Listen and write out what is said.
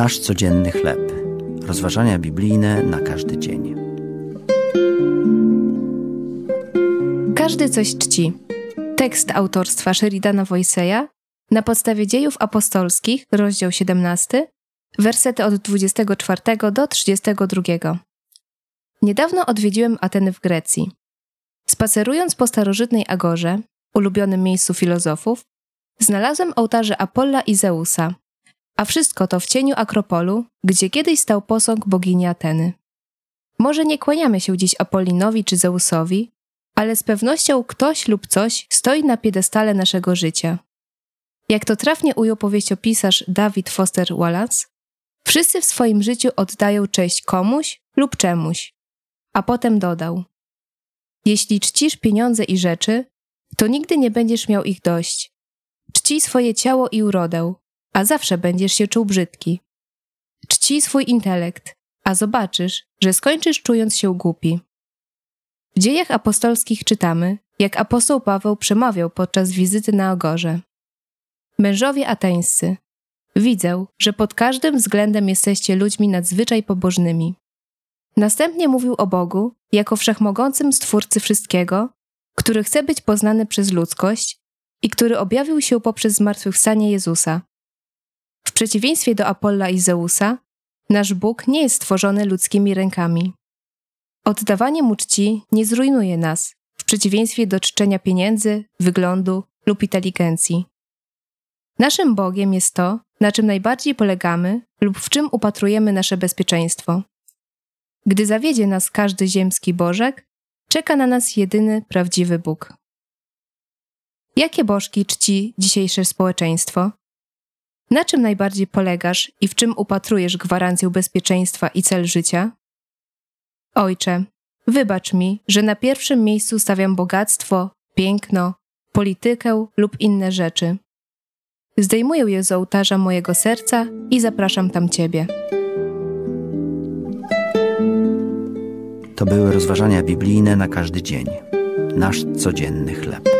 Nasz codzienny chleb. Rozważania biblijne na każdy dzień. Każdy coś czci. Tekst autorstwa Sheridana Wojseja na podstawie dziejów apostolskich, rozdział 17, wersety od 24 do 32. Niedawno odwiedziłem Ateny w Grecji. Spacerując po starożytnej Agorze, ulubionym miejscu filozofów, znalazłem ołtarze Apolla i Zeusa, a wszystko to w cieniu Akropolu, gdzie kiedyś stał posąg bogini Ateny. Może nie kłaniamy się dziś Apollinowi czy Zeusowi, ale z pewnością ktoś lub coś stoi na piedestale naszego życia. Jak to trafnie ujął powieściopisarz David Foster Wallace, wszyscy w swoim życiu oddają cześć komuś lub czemuś, a potem dodał: Jeśli czcisz pieniądze i rzeczy, to nigdy nie będziesz miał ich dość. Czci swoje ciało i urodę, a zawsze będziesz się czuł brzydki. Czci swój intelekt, a zobaczysz, że skończysz czując się głupi. W dziejach apostolskich czytamy, jak apostoł Paweł przemawiał podczas wizyty na Ogorze. Mężowie ateńscy, widzę, że pod każdym względem jesteście ludźmi nadzwyczaj pobożnymi. Następnie mówił o Bogu jako wszechmogącym Stwórcy wszystkiego, który chce być poznany przez ludzkość i który objawił się poprzez zmartwychwstanie Jezusa. Przeciwieństwie do Apolla i Zeusa, nasz Bóg nie jest stworzony ludzkimi rękami. Oddawanie mu czci nie zrujnuje nas, w przeciwieństwie do czczenia pieniędzy, wyglądu lub inteligencji. Naszym Bogiem jest to, na czym najbardziej polegamy lub w czym upatrujemy nasze bezpieczeństwo. Gdy zawiedzie nas każdy ziemski Bożek, czeka na nas jedyny prawdziwy Bóg. Jakie bożki czci dzisiejsze społeczeństwo? Na czym najbardziej polegasz i w czym upatrujesz gwarancję bezpieczeństwa i cel życia? Ojcze, wybacz mi, że na pierwszym miejscu stawiam bogactwo, piękno, politykę lub inne rzeczy. Zdejmuję je z ołtarza mojego serca i zapraszam tam Ciebie. To były rozważania biblijne na każdy dzień. Nasz codzienny chleb.